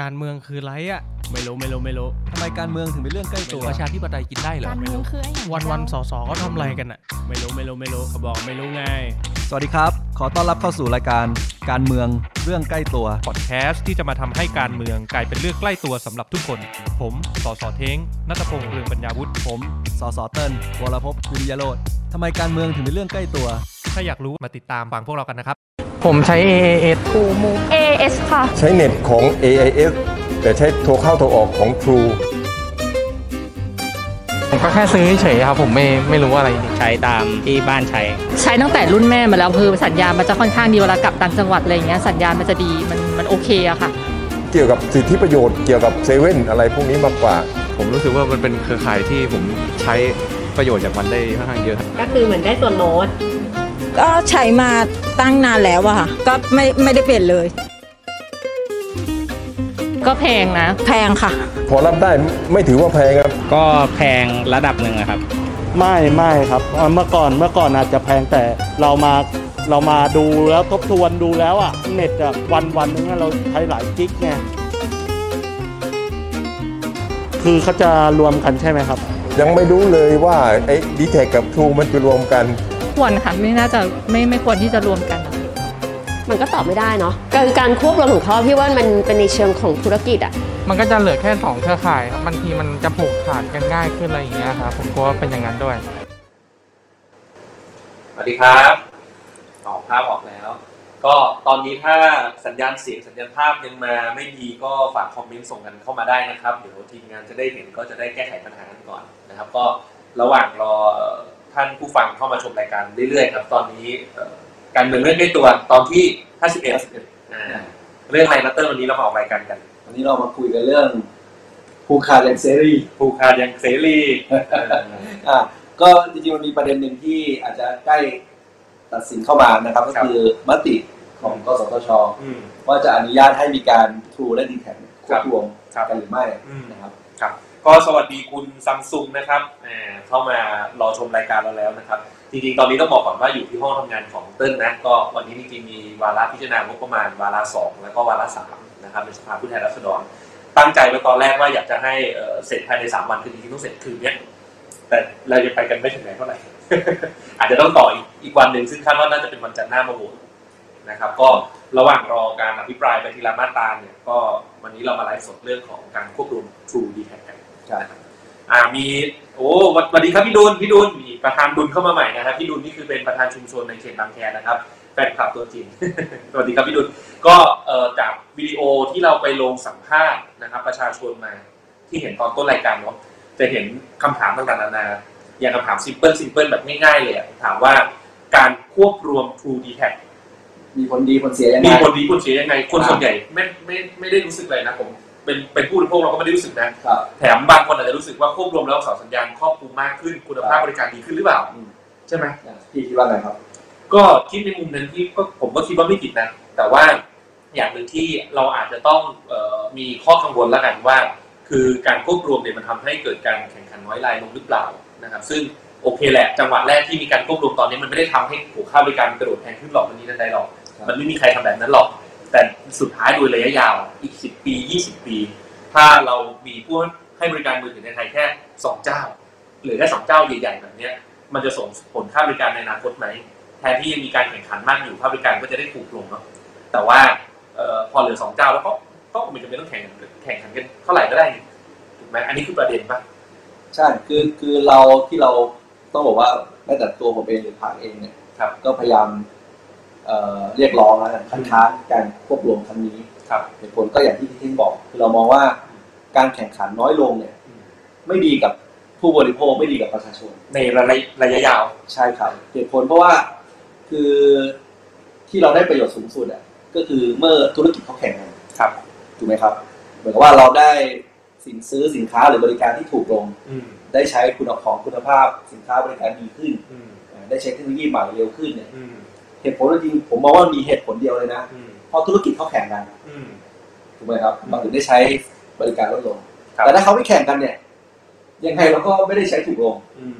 การเมืองคือไรอะไม่รู้ไม่รู้ไม่รู้ทำไมการเมืองถึงเป็นเรื่องใกล้ตัวประชาธิปไตยกินได้เหรอการเมืองคือไอ้วันวันๆสอสอเขาทำอะไรกันอะไม่รู้ไม่รู้ไม่รู้เขาบอกไม่รู้ไง สวัสดีครับ ขอต้อนรับเข้าสู่รายการการเมืองเรื่องใกล้ตัว พอดแคสต์ที่จะมาทำให้การเมืองกลายเป็นเรื่องใกล้ตัวสำหรับทุกคน ผมสอสอเท้งนัตพงษ์เรืองปัญญาวุฒิผมสสเติ้ลวรพจน์วิริยโรธทำไมการเมืองถึงเป็นเรื่องใกล้ตัว ถ้าอยากรู้มาติดตามฟังพวกเรากันนะครับ ผมใช้ AAS กูมู AS ค่ะ ใช้เน็ตของ AIS แต่ใช้โทรเข้าโทรออกของ True ผมก็แค่ซื้อเฉยๆครับ ผมไม่ไม่รู้อะไร ใช้ตามที่บ้านใช้ ใช้ตั้งแต่รุ่นแม่มาแล้วคือสัญญาณมันจะค่อนข้างดีเวลากลับต่างจังหวัดอะไรอย่างเงี้ยสัญญาณมันจะดีมันมันโอเคอะค่ะ เกี่ยวกับสิทธิประโยชน์เกี่ยวกับเซเว่นอะไรพวกนี้มากกว่า ผมรู้สึกว่ามันเป็นเครือข่ายที่ผมใช้ประโยชน์จากมันได้ค่อนข้างเยอะ ก็คือเหมือนได้ส่วนลด ก็ใช้มาตั้งนานแล้วอะค่ะ ก็ไม่ไม่ได้เปลี่ยนเลย ก็แพงนะ แพงค่ะ พอรับได้ไม่ถือว่าแพงครับ ก็แพงระดับหนึ่งอะครับ ไม่ไม่ครับเอ่อเมื่อก่อนเมื่อก่อนอาจจะแพงแต่เรามาเรามาดูแล้วทบทวนดูแล้วอะเน็ตอะวันวันนึงอะเราใช้หลายกิกไงคือเขาจะรวมกันใช่ไหมครับ ยังไม่รู้เลยว่าไอ้ดีแทกับ True มันจะรวมกัน ควรค่ะไม่น่าจะไม่ไม่ควรที่จะรวมกัน มันก็ตอบไม่ได้เนาะคือการควบรวมของเขาพี่ว่ามันเป็นในเชิงของธุรกิจอะมันก็จะเหลือแค่สองเครือข่ายครับบางทีมันจะผูกขาดกันง่ายขึ้นอะไรอย่างเงี้ยครับผมกลัวว่าเป็นอย่างนั้นด้วย สวัสดีครับออกภาพออกแล้ว ก็ตอนนี้ถ้าสัญญาณเสียงสัญญาณภาพยังมาไม่ดีก็ฝากคอมเมนต์ส่งกันเข้ามาได้นะครับ เดี๋ยวทีมงานจะได้เห็นก็จะได้แก้ไขปัญหากันก่อนนะครับ ก็ระหว่างรอ ท่านผู้ฟังเข้ามาชมรายการเรื่อยๆครับ ตอนนี้เอ่อการเมืองเรื่องใกล้ตัวตอนที่ 51อ่าเรื่องอะไรนะเตอร์วันนี้เรามาออกรายการกัน วันนี้เรามาคุยกันเรื่องผูกขาดอย่างเสรีผู้ขาดยังเสรีอะก็จริงๆมันมีประเด็นหนึ่งที่อาจจะใกล้ตัดสินเข้ามานะครับ ก็คือมติของกสทชอืมว่าจะอนุญาตให้มีการทรูและดีแท็ควบรวมครับกันหรือไม่อืมนะครับครับ ก็สวัสดีคุณซัมซุงนะครับเข้ามารอชมรายการเราแล้วนะครับ จริงๆ ตอนนี้ต้องบอกก่อนว่าอยู่ที่ห้องทำงานของเติ้ลนะ ก็วันนี้จริงๆมีวาระพิจารณางบประมาณวาระสองแล้วก็วาระสามนะครับในสภาผู้แทนราษฎร ตั้งใจไว้ตอนแรกว่าอยากจะให้เสร็จภายในสามวันคือจริงๆต้องเสร็จคืนนี้แต่เราจะไปกันไม่ถึงไหนเท่าไหร่ อาจจะต้องต่ออีกวันหนึ่งซึ่งคาดว่าน่าจะเป็นวันจันทร์หน้ามาโหวตนะครับ ก็ระหว่างรอการอภิปรายไปทีละมาตราเนี่ย ก็วันนี้เรามาไลฟ์สดเรื่องของการควบรวม True d t a c กันนะครับอ่ามีโอ้สวัสดีครับพี่ดุลพี่ดุลมีประธานดุลเข้ามาใหม่นะครับพี่ดุลนี่คือเป็นประธานชุมชนในเขตบางแคนะครับแฟนคลับตัวจริงสวัสดีครับพี่ดุลก็เอ่อจากวิดีโอที่เราไปลงสัมภาษณ์นะครับ ประชาชนมาที่เห็นตอนต้นรายการเนาะจะเห็นคำถามต่างๆนานาอย่างคำถามซิมเพิลซิมเพิลแบบง่ายๆเลยอะถามว่าการควบรวม True d t a c มีผลดีผลเสียยังไงมีผลดีผลเสียยังไง คนส่วนใหญ่ไม่ไม่ไม่ได้รู้สึกเลยนะผม เป็นเป็นผู้บริโภคเราก็ไม่ได้รู้สึกนะ ครับ แถมบางคนอาจจะรู้สึกว่าควบรวมแล้วเสาสัญญาณครอบคลุมมากขึ้นคุณภาพบริการดีขึ้นหรือเปล่า อืม ใช่ไหม พี่คิดว่าไงครับ ก็คิดในมุมนั้นที่ก็ผมก็คิดว่าไม่ผิดนะ แต่ว่าอย่างหนึ่งที่เราอาจจะต้องเออมีข้อกังวลแล้วกันว่า คือการควบรวมเนี่ยมันทำให้เกิดการแข่งขันน้อยรายลงหรือเปล่านะครับซึ่งโอเคแหละ จังหวะแรกที่มีการควบรวมตอนนี้มันไม่ได้ทำให้หัวค่าบริการกระโดดแพงขึ้นหรอกวันนี้นั่นใดหรอก ครับ มันไม่มีใครทำแบบนั้นหรอก แต่สุดท้ายโดยระยะยาวอีก 10 ปี 20 ปี ถ้าเรามีผู้ให้บริการมือถือในไทยแค่ 2 เจ้า หรือแค่สองเจ้าใหญ่ๆแบบเนี้ยมันจะส่งผลค่าบริการในอนาคตไหมแทนที่ยังมีการแข่งขันมากอยู่ค่าบริการก็จะได้ถูกลงเนาะแต่ว่าเอ่อพอเหลือสองเจ้าแล้วก็ก็ไม่จำเป็นต้องแข่งกันแข่งขันกันเท่าไหร่ก็ได้นี่ถูกไหมอันนี้คือประเด็นปะใช่คือคือเราที่เราต้องบอกว่าแม้แต่ตัวผมเองหรือพรรคเองเนี่ยครับก็พยายาม เอ่อเรียกร้องแล้วกันคัดค้านการควบรวมครั้งนี้ครับเหตุผลก็อย่างที่พี่ทิ้งบอกคือเรามองว่าการแข่งขันน้อยลงเนี่ยอืมไม่ดีกับผู้บริโภคไม่ดีกับประชาชน ในระยะระยะยาวใช่ครับเหตุผลเพราะว่าคือที่เราได้ประโยชน์สูงสุดอะก็คือเมื่อธุรกิจเขาแข่งกันครับถูกไหมครับเหมือนกับว่าเราได้สินซื้อสินค้าหรือบริการที่ถูกลงอืมได้ใช้คุณของคุณภาพสินค้าบริการดีขึ้นอืมอ่าได้ใช้เทคโนโลยีใหม่เร็วขึ้นเนี่ยอืม เหตุผลจริงๆผมมองว่ามีเหตุผลเดียวเลยนะอืมเพราะธุรกิจเขาแข่งกันอืมถูกไหมครับมันถึงได้ใช้บริการลดลงครับแต่ถ้าเขาไม่แข่งกันเนี่ย ยังไงเราก็ไม่ได้ใช้ถูกลงอืม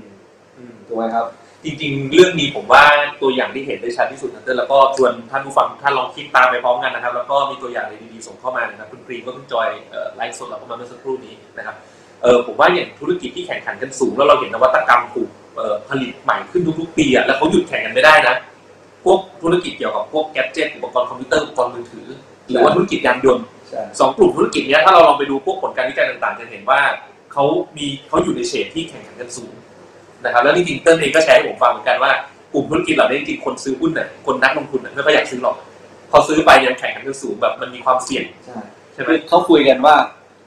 อืมถูกไหมครับ จริง ๆ เรื่องนี้ผมว่าตัวอย่างที่เห็นได้ชัดที่สุดนะเต้นแล้วก็ชวนท่านผู้ฟังท่านลองคิดตามไปพร้อมกันนะครับ แล้วก็มีตัวอย่างอะไรดีๆส่งเข้ามานะครับคุณกรีนก็เพิ่งจอยเอ่อไลฟ์สดเราเข้ามาเมื่อสักครู่นี้นะครับเออผมว่าอย่างธุรกิจที่แข่งขันกันสูงแล้วเราเห็นนวัตกรรมถูกเอ่อผลิตใหม่ขึ้นทุกๆปีอะแล้วเขาหยุดแข่งกันไม่ได้นะ พวกธุรกิจเกี่ยวกับพวกแกดเจิตอุปกรณ์คอมพิวเตอร์อุปกรณ์มือถือ หรือว่าธุรกิจยานยนต์ใช่สองกลุ่มธุรกิจเนี้ยถ้าเราลองไปดูพวกผลการวิจัยต่างๆ จะเห็นว่าเขามีเขาอยู่ในเฉดที่แข่งขันกันสูงนะครับแล้วจริงๆเติ้ลเองก็แชร์ให้ผมฟังเหมือนกันว่ากลุ่มธุรกิจเหล่านี้จริงๆคนซื้อหุ้นน่ะคนนักลงทุนน่ะไม่ค่อยอยากซื้อหรอกพอซื้อไปยังแข่งขันกันสูงแบบมันมีความเสี่ยงใช่ใช่ไหมคือเขาคุยกันว่า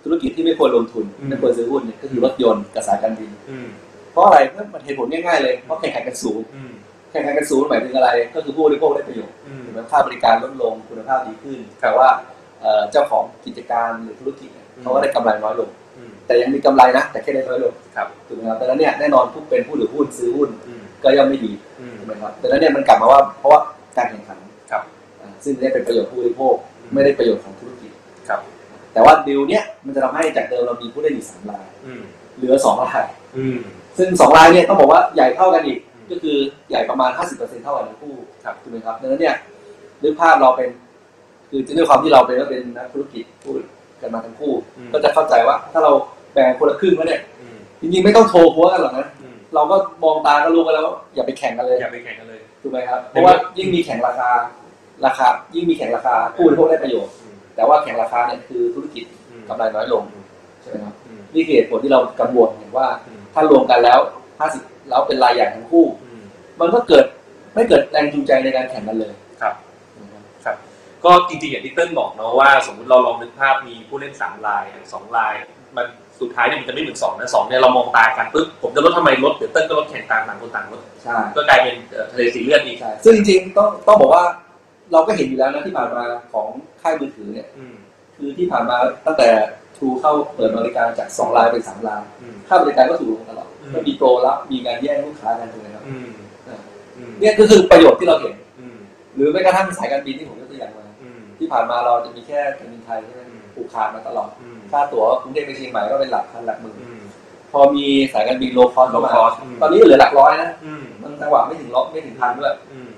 ธุรกิจที่ไม่ควรลงทุนอืมไม่ควรซื้อหุ้นเนี่ยก็คือรถยนต์กับสายการบินอืมเพราะอะไรเพราะมันเหตุผลง่ายๆเลยเพราะแข่งขันกันสูงอืม แข่งขันกันสูงหมายถึงอะไร ก็คือผู้บริโภคได้ประโยชน์อืมถูกไหมค่าบริการลดลงคุณภาพดีขึ้นแต่ว่าเอ่อเจ้าของกิจการหรือธุรกิจเนี่ยอืมเขาก็ได้กำไรน้อยลงอืมแต่ยังมีกำไรนะ แต่แค่ได้น้อยลงครับถูกไหมครับดังนั้นเนี่ยแน่นอนผู้เป็นผู้ถือหุ้นซื้อหุ้นอืมก็ย่อมไม่ดีอืมถูกไหมครับดังนั้นเนี่ยมันกลับมาว่าเพราะว่าการแข่งขันครับอ่าซึ่งได้เป็นประโยชน์ผู้บริโภคอืมไม่ได้ประโยชน์ของธุรกิจครับ แต่ว่าดีลเนี่ยมันจะทำให้จากเดิมเรามีผู้เล่นอยู่สามรายอืมเหลือสองรายอืมซึ่งสองรายเนี่ยต้องบอกว่าใหญ่เท่ากันอีกอืม ก็คือใหญ่ประมาณ 50%เท่ากันทั้งคู่ครับถูกไหมครับดังนั้นเนี่ยนึกภาพเราเป็น คือด้วยความที่เราเป็นก็เป็นนักธุรกิจพูดกันมาทั้งคู่อืมก็จะเข้าใจว่า ถ้าเราแบ่งคนละครึ่งแล้วเนี่ยอืมจริงๆไม่ต้องโทรพัวกันหรอกนะอืมเราก็มองตาก็รู้กันแล้วว่าอย่าไปแข่งกันเลยอย่าไปแข่งกันเลยถูกไหมครับเพราะว่ายิ่งมีแข่งราคาราคา ยิ่งมีแข่งราคาผู้บริโภคได้ประโยชน์อืมแต่ว่าแข่งราคาเนี่ยคือธุรกิจอืมกำไรน้อยลงอืมใช่ไหมครับอืมนี่คือเหตุผลที่เรากังวลเห็นว่าอืมถ้ารวมกันแล้ว 50 แล้วเป็นรายใหญ่ทั้งคู่อืมมันก็เกิดไม่เกิดแรงจูงใจในการแข่งกันเลยครับครับ ก็จริงๆอย่างที่เติ้ลบอกเนาะว่า สมมติเราลองนึกภาพมีผู้เล่นสามลายสองลาย มันสุดท้ายเนี่ยมันจะไม่เหมือนสองนะสองเนี่ยเรามองตากันปุ๊บผมจะลดทำไมลดเดี๋ยวเติ้ลก็ลดแข่งตามต่างคนต่างลดใช่ก็กลายเป็นเอ่อทะเลสีเลือดอีกใช่ซึ่งจริงๆต้องต้องบอกว่าเราก็เห็นอยู่แล้วนะที่ผ่านมาของค่ายมือถือเนี่ยอืมคือที่ผ่านมาตั้งแต่ทรูเข้าเปิดบริการจากสองลายเป็นสามลายอืมค่าบริการก็ถูกลงตลอดอื มไม่มีโปรรับมีการแย่งลูกค้ากันถูกไหมครับอืมอืมเนี่ยก็คือประโยชน์ที่เราเห็นอืมหรือแม้กระทั่งสายการบินที่ผมยกตัวอย่างมาอืมที่ผ่านมาเราจะมีแค่การบินไทยใช่ไหมอืมผูกขาดมาตลอดอืมค่าตั๋วกรุงเทพไปเชียงใหม่ก็เป็นหลักพันหลักหมื่นอืมพอมีสายการบินโลคอสเข้ามา low cost อืมตอนนี้เหลือหลักร้อยนะอืมมันจังหวะไม่ถึงร้อยไม่ถึงพันด้วยอืม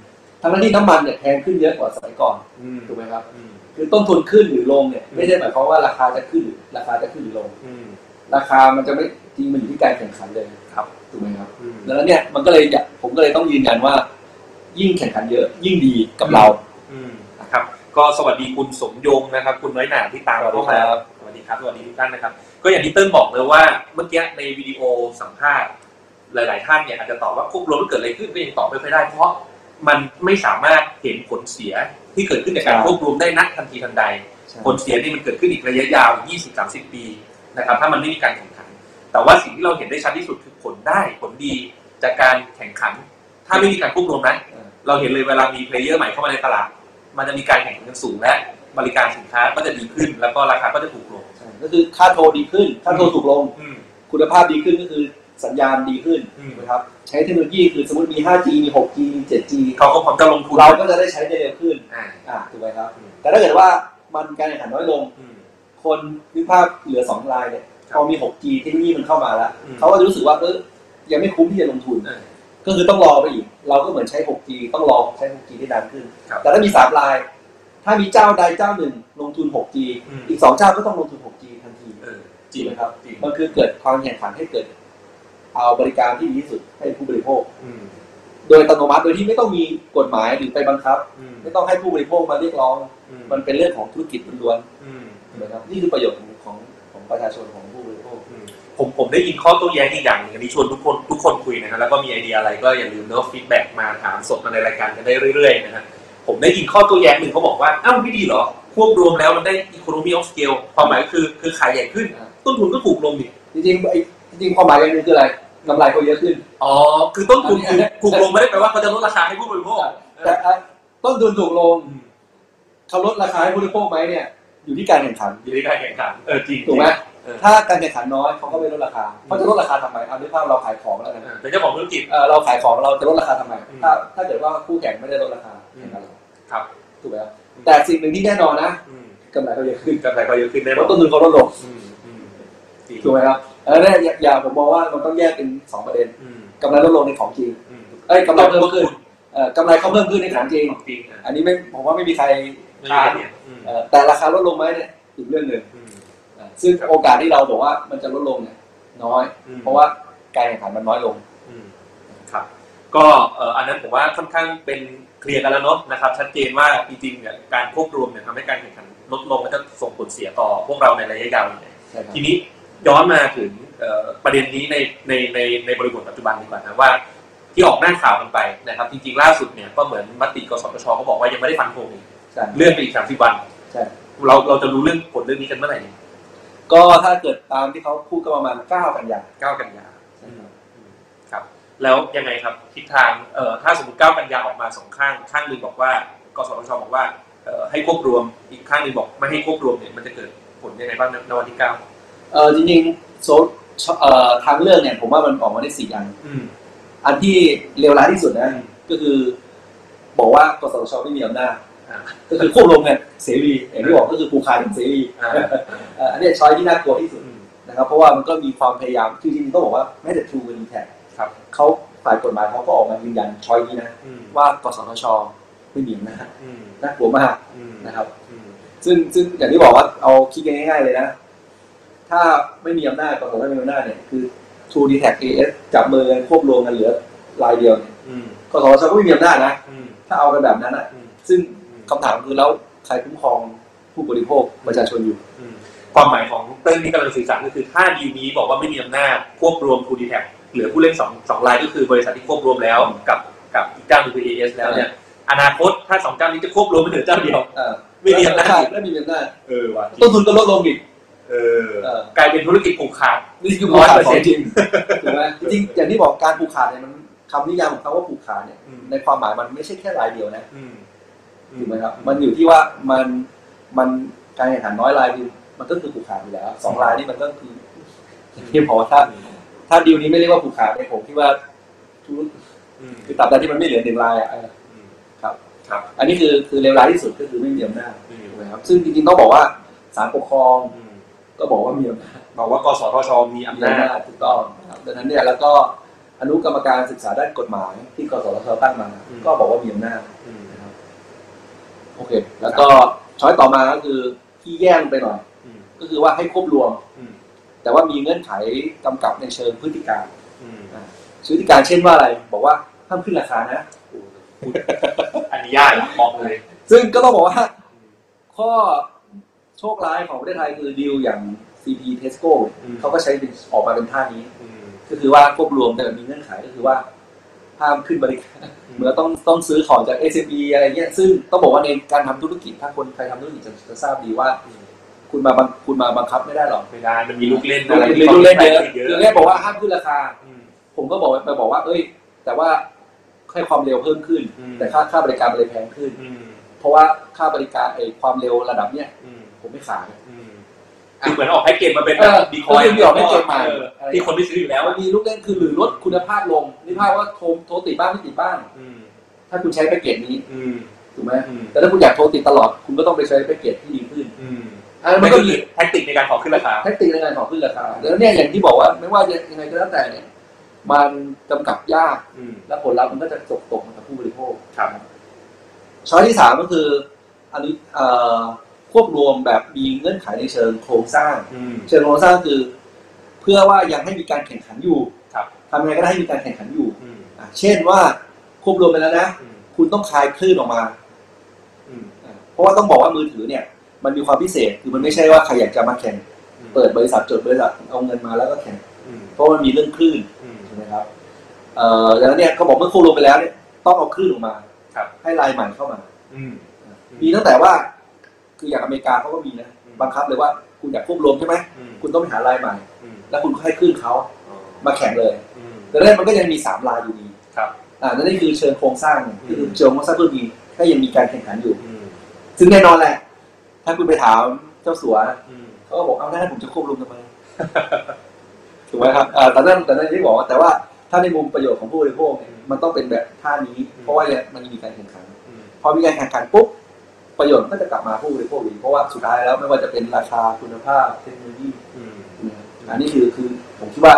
ทั้งที่น้ำมันเนี่ยแพงขึ้นเยอะกว่าสมัยก่อนอืมถูกไหมครับอืมคือต้นทุนขึ้นหรือลงเนี่ยอืมไม่ได้หมายความว่าราคาจะขึ้นหรือราคาจะขึ้นหรือลงอืม ราคามันจะไม่จริงมันอยู่ที่การแข่งขันเลยครับถูกไหมครับอืมแล้วเนี่ยมันก็เลยอยากผมก็เลยต้องยืนยันว่า ยิ่งแข่งขันเยอะ ยิ่งดีกับเราอืมนะครับ ก็สวัสดีคุณสมยงนะครับ คุณน้อยหนาที่ตามเราเข้ามาสวัสดีครับสวัสดีครับสวัสดีทุกท่านนะครับ ก็อย่างที่เติ้ลบอกเลยว่าเมื่อกี้ในวิดีโอสัมภาษณ์หลาย ๆ ท่านเนี่ยอาจจะตอบว่าควบรวมแล้วเกิดอะไรขึ้นก็ยังตอบไม่ค่อยได้ เพราะมันไม่สามารถเห็นผลเสียที่เกิดขึ้นจากการใช่ควบรวมได้นักทันทีทันใดใช่ผลเสียนี่มันเกิดขึ้นอีกระยะยาว 20-30 ปี นะครับ ถ้ามันไม่มีการแข่งขัน แต่ว่าสิ่งที่เราเห็นได้ชัดที่สุดคือผลได้ผลดีจากการแข่งขัน ถ้าไม่มีการควบรวมนะเราเห็นเลยเวลามี player ใหม่เข้ามาในตลาด มันจะมีการแข่งขันกันสูงและบริการสินค้าก็จะดีขึ้น แล้วก็ราคาก็จะถูกลงใช่ก็คือค่าโทรดีขึ้น ค่าโทรถูกลงอืมคุณภาพดีขึ้นก็คือสัญญาณดีขึ้นอืมถูกไหมครับใช้เทคโนโลยีคือสมมติมี 5G มี 6G มี 7G เขาก็พร้อมจะลงทุนเราก็จะได้ใช้ได้เร็วขึ้นอ่าอ่าถูกไหมครับอืมแต่ถ้าเกิดว่ามันการแข่งขันน้อยลงอืม คนนึกภาพเหลือสองรายเนี่ยครับพอมี 6G เทคโนโลยีมันเข้ามาแล้วอืมเขาก็จะรู้สึกว่าเออยังไม่คุ้มที่จะลงทุนเออก็คือต้องรอไปอีก เราก็เหมือนใช้ 6G ต้องรอใช้ 6G ได้นานขึ้นครับแต่ถ้ามีสามราย ถ้ามีเจ้าใดเจ้าหนึ่งลงทุน 6G อืมอีกสองเจ้าก็ต้องลงทุน 6G ทันทีเออจจริริงงไหมครับจริงมันคือเกิดความแข่งขันให้เกิด เอาบริการที่ดีที่สุดให้ผู้บริโภคอืมโดยอัตโนมัติโดยที่ไม่ต้องมีกฎหมายหรือไปบังคับอืมไม่ต้องให้ผู้บริโภคมาเรียกร้องอืมมันเป็นเรื่องของธุรกิจล้วนอืมๆ ถูกไหมครับนี่คือประโยชน์ของของของประชาชนของผู้บริโภคอืมผมผมได้ยินข้อโต้แย้งอีกอย่างหนึ่งอันนี้ชวนทุกคนทุกคนคุยนะครับแล้วก็มีไอเดียอะไรก็อย่าลืมเนอะ feedback มาถามสดมาในรายการกันได้เรื่อยๆนะฮะผมได้ยินข้อโต้แย้งหนึ่งเขาบอกว่าอ้าวไม่ดีเหรอควบรวมแล้วมันได้ economy of scale ความหมายก็คือคือขายใหญ่ขึ้นอ่าต้นทุนก็ถูกลงดิจริงๆไอ้จริงๆความหมายอย่างหนึงคืออะไรกำไรเขาเยอะขึ้นอ๋อคือต้นทุนอันนี้ถูกถูกลงไม่ได้แปลว่าเขาจะลดราคาให้ผู้บริโภคแต่อะต้นทุนถูกลงอืมเขาลดราคาให้ผู้บริโภคไหมเนี่ย อยู่ที่การแข่งขันอยู่ในการแข่งขันเออจริงถูกไหมเออถ้าการแข่งขันน้อยเขาก็ไม่ลดราคาเขาจะลดราคาทำไมเอาด้วยภาพเราขายของแล้วกันเออเป็นเจ้าของธุรกิจเอ่อเราขายของเราจะลดราคาทำไมอืมถ้าถ้าเกิดว่าคู่แข่งไม่ได้ลดราคาอืมแข่งกันเราครับถูกไหมครับแต่สิ่งหนึ่งที่แน่นอนนะอืมกำไรเขาเยอะขึ้นกำไรก็เยอะขึ้นแน่เพนอนราะต้นทุนเขาลดลงอืมอืมจริงถูกไหมครับแล้วเนี่ยอย่าอย่าผมมองว่ามันต้องแยกเป็นสองประเด็นอืมกำไรลดลงในของจริงอืมกเอ้ยกำไรเพิ่มขึ้นเอ่อกำไรเขาเพิ่มขึ้นในของจริงจริงอะอันนี้ไม่ผมว่าไม่มีใครไม่มีใครเนี่ยอืมเอ่อแต่ราคาลดลงไหมเนี่ยอีกเรื่องหนึ่งอ่าซึ่งโอกาสที่เราบอกว่ามันจะลดลงเนี่ยน้อยอืมเพราะว่าการแข่งขันมันน้อยลงอืมครับ ก็เอ่ออันนั้นผมว่าค่อนข้างเป็นเคลียร์กันแล้วเนาะนะครับ ชัดเจนว่าจริงๆเนี่ยการควบรวมเนี่ยทำให้การแข่งขันลดลงและจะส่งผลเสียต่อพวกเราในระยะยาวยังไงใช่ครับทีนี้ย้อนมาถึงเอ่อประเด็นนี้ในในในในบริบทปัจจุบันดีกว่านะว่าที่ออกหน้าข่าวกันไปนะครับ จริงๆล่าสุดเนี่ยก็เหมือนมติกสทชเขาบอกว่ายังไม่ได้ฟันธงอีกใช่ เลื่อนไปอีกสามสิบวันใช่เราเราจะรู้เรื่องผลเรื่องนี้กันเมื่อไหร่เนี่ยก็ถ้าเกิดตามที่เขาพูดก็ประมาณ9กันยาเก้ากันยาครับ แล้วยังไงครับทิศทางเอ่อถ้าสมมติเก้ากันยาออกมาสองข้าง ข้างหนึ่งบอกว่ากสทชบอกว่าเอ่อให้ควบรวมอีกข้างหนึ่งบอกไม่ให้ควบรวมเนี่ยมันจะเกิดผลยังไงบ้างในวันที่เก้าเออจริงๆโซเอ่อทางเลือกเนี่ยผมว่ามันออกมาได้สี่อันอืมอันที่เลวร้ายที่สุดนะก็คือ บอกว่ากสทชไม่มีอำนาจอ่า ก็คือควบรวมเนี่ยเสรีอย่างที่บอกก็คือผูกขาดอย่างเสรีอ่าเอ่ออันเนี้ยช้อยที่น่ากลัวที่สุดนะครับเพราะว่ามันก็มีความพยายามคือจริงๆต้องบอกว่าแม้แต่ทรูกับดีแท็ครับเขาฝ่ายกฎหมายเขาก็ออกมายืนยันช้อยนี้นะอืมว่ากสทชไม่มีอำนาจอืมน่ากลัวมากอืมนะครับอืมซึ่งซึ่งอย่างที่บอกว่าเอาคิดกันง่ายๆเลยนะ ถ้าไม่มีอำนาจกสทชไม่มีอำนาจเนี่ยคือ True d t a c AS จับมือกันควบรวมกันเหลือรายเดียวเนี่ยอืมกสทชก็ไม่มีอำนาจนะอืมถ้าเอากันแบบนั้นอะอืมซึ่ง คำถามคือแล้วใครคุ้มครองผู้บริโภคประชาชนอยู่อืมความหมายของเต้นที่กำลังสื่อสารก็คือถ้าดีลนี้บอกว่าไม่มีอำนาจควบรวม True d t a c เหลือผู้เล่นสองสองรายก็คือบริษัทที่ควบรวมแล้ว กับกับอีกเจ้าหนึ่งคือ AS แล้วเนี่ยอนาคตถ้าสองเจ้านี้จะควบรวมเป็นเหลือเจ้าเดียวเออไม่มีอำนาจใช่ไม่มีอำนาจเออว่ะต้นทุนก็ลดลงอีกเออกลายเป็นธุรกิจผูกขาดนี่คือผูกขาดของจริงถูกไหมจริงๆอย่างที่บอกการผูกขาดเนี่ยมันคำนิยามของเขาว่าผูกขาดเนี่ยอืมในความหมายมันไม่ใช่แค่รายเดียวนะอืม ถูกไหมครับ มันอยู่ที่ว่ามันมันการแข่งขันน้อยรายคือมันก็คือผูกขาดอยู่แล้วสองรายนี่มันก็คืออย่างที่บอกว่าถ้าถ้าดีลนี้ไม่เรียกว่าผูกขาดเนี่ยผมคิดว่าทุกอืมคือตราบใดที่มันไม่เหลือหนึ่งรายอะเอออืมครับ ครับ อันนี้คือคือเลวร้ายที่สุดก็คือไม่มีอำนาจอืมถูกไหมครับ ซึ่งจริงๆต้องบอกว่าศาลปกครองอืมก็บอกว่ามีอำนาจบอกว่ากสทชมีอำมีนาอำนาจจถูกต้องนะครับดังนั้นเนี่ยแล้วก็อนุกรรมการศึกษาด้านกฎหมายที่กสทชตั้งมาอืมก็บอกว่ามีอำนาจอืมนะครับ โอเค แล้วก็ช้อยต่อมาก็คือที่แย่ลงไปหน่อยอืมก็คือว่าให้ควบรวมอืมแต่ว่ามีเงื่อนไขกำกับในเชิงพฤติการอืมพฤติการเช่นว่าอะไร บอกว่าห้ามขึ้นราคานะอันนี้ยากอะบอกเลย ซึ่งก็ต้องบอกว่า ข้อโชคร้ายของประเทศไทยคือดีลอย่าง CP Tesco เนี่ยอืมเขาก็ใช้เป็นออกมาเป็นท่านี้อืมก็คือว่าควบรวมแต่มีเงื่อนไขก็คือว่า ห้ามขึ้นบริการเหมือนต้องต้องซื้อของจาก SME อะไรเงี้ยซึ่งต้องบอกว่าในการทำธุรกิจถ้าคนใครทำธุรกิจจะจะทราบดีว่า คุณมาบังคุณมาบังคับไม่ได้หรอกไม่ได้มันมีลูกเล่นมีอะไรลูกเล่นเยอะเยคืออะแค่บอกว่าห้ามขึ้นราคาอืมผมก็บอกไปบอกว่า เอ้ย แต่ว่าแค่ความเร็วเพิ่มขึ้นอืมแต่ค่าค่าบริการมันเลยแพงขึ้นอืมเพราะว่าค่าบริการไอ้ความเร็วระดับเนี้ยอืมผมไม่ขายอืม คือเหมือนออกแพ็กเกจมาเป็นแบเอบอดีคอยก็คือมีออกแพ็กเกจมาออที่คนไม่ซื้ออยู่แล้วมันมีลูกเล่นคือหรือลดคุณภาพลงนี่ภาพว่าโทรโทรติดบ้านไม่ติดบ้านอืมถ้าคุณใช้แพ็กเกจนี้อืมถูกไหมอืมแต่ถ้าคุณอยากโทรติดตลอด คุณก็ต้องไปใช้แพ็กเกจที่ดีขึ้นอืมอันนั้นมันก็คือ tactic ในการขอขึ้นราคา tactic ในการขอขึ้นราคาแล้วเนี่ยอย่างที่บอกว่าไม่ว่าจะยังไงก็แล้วแต่เนี่ยมันกำกับยากอืมและผลลัพธ์มันก็จะตกตกมากับผู้บริโภคครับ choice ที่สามก็คืออันนี้เอ่อค วบรวมแบบมีเงื่อนไขในเชิงโครงสร้างอืมเชิงโครงสร้างคือ เพื่อว่ายังให้มีการแข่งขันอยู่ครับทำยังไงก็ได้ให้มีการแข่งขันอยู่อืมอะเช่นว่าควบรวมไปแล้วนะอืมคุณต้องคลายคลื่นออกมาอืมอะเพราะว่าต้องบอกว่ามือถือเนี่ย มันมีความพิเศษคือมันไม่ใช่ว่าใครอยากจะมาแข่งอืมเปิดบริษัทจดบริษัทเอาเงินมาแล้วก็แข่งอืมเพราะมันมีเรื่องคลื่นอืมใช่ไหมครับเอ่อดังนั้นเนี่ยเขาบอกเมื่อควบรวมไปแล้วเนี่ยต้องเอาคลื่นออกมาครับให้ลายใหม่เข้ามาอืมมีตั้งแต่ว่า คืออย่างอเมริกาเขาก็มีนะอืมบังคับเลยว่าคุณอยากควบรวมใช่ไหมอืมคุณต้องไปหาลายใหม่อืมแล้วคุณก็ให้คลื่นเขาอ๋อมาแข่งเลยอืมแต่นั้นมันก็ยังมีสามลายอยู่ดีครับอ่านั่นคือเชิงโครงสร้างคือเชิงโครงสร้างเพื่อมีก็ยังมีการแข่งขันอยู่อืมซึ่งแน่นอนแหละ ถ้าคุณไปถามเจ้าสัวอืมเขาก็บอกเอาได้ผมจะควบรวมทำไมถูกไหมครับอ่าแต่นั่นแต่นั่นที่บอกว่าแต่ว่าถ้าในมุมประโยชน์ของผู้บริโภคเนี่ยมันต้องเป็นแบบท่านี้ เพราะว่ามันมีการแข่งขันอืมพอมีการแข่งขันปุ๊บ ประโยชน์ก็จะกลับมาผู้บริโภคอยู่ดีเพราะว่าสุดท้ายแล้วไม่ว่าจะเป็นราคาคุณภาพเทคโนโลยีอืมอันนี้คือคือผมคิดว่า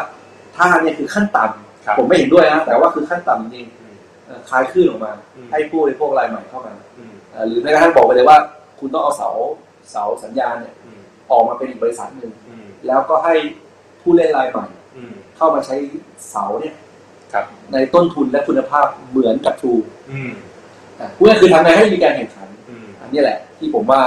ท่าเนี่ยคือขั้นต่ำครับผมไม่เห็นด้วยนะแต่ว่าคือขั้นต่ำจริงอืมๆเอ่อคลายคลื่นออกมาอืมให้ผู้บริโภครายใหม่เข้ามาอืมเอ่อหรือแม้กระทั่งบอกไปเลยว่า คุณต้องเอาเสาเสาสัญญาณเนี่ยอืมออกมาเป็นอีกบริษัทหนึ่งอืมแล้วก็ให้ผู้เล่นรายใหม่อืมเข้ามาใช้เสาเนี่ยครับในต้นทุนและคุณภาพเหมือนกับทรูอืมอะพูดง่ายๆคือทำไงให้มีการแข่งขันอืมอั นนี้แหละ ที่ผมว่า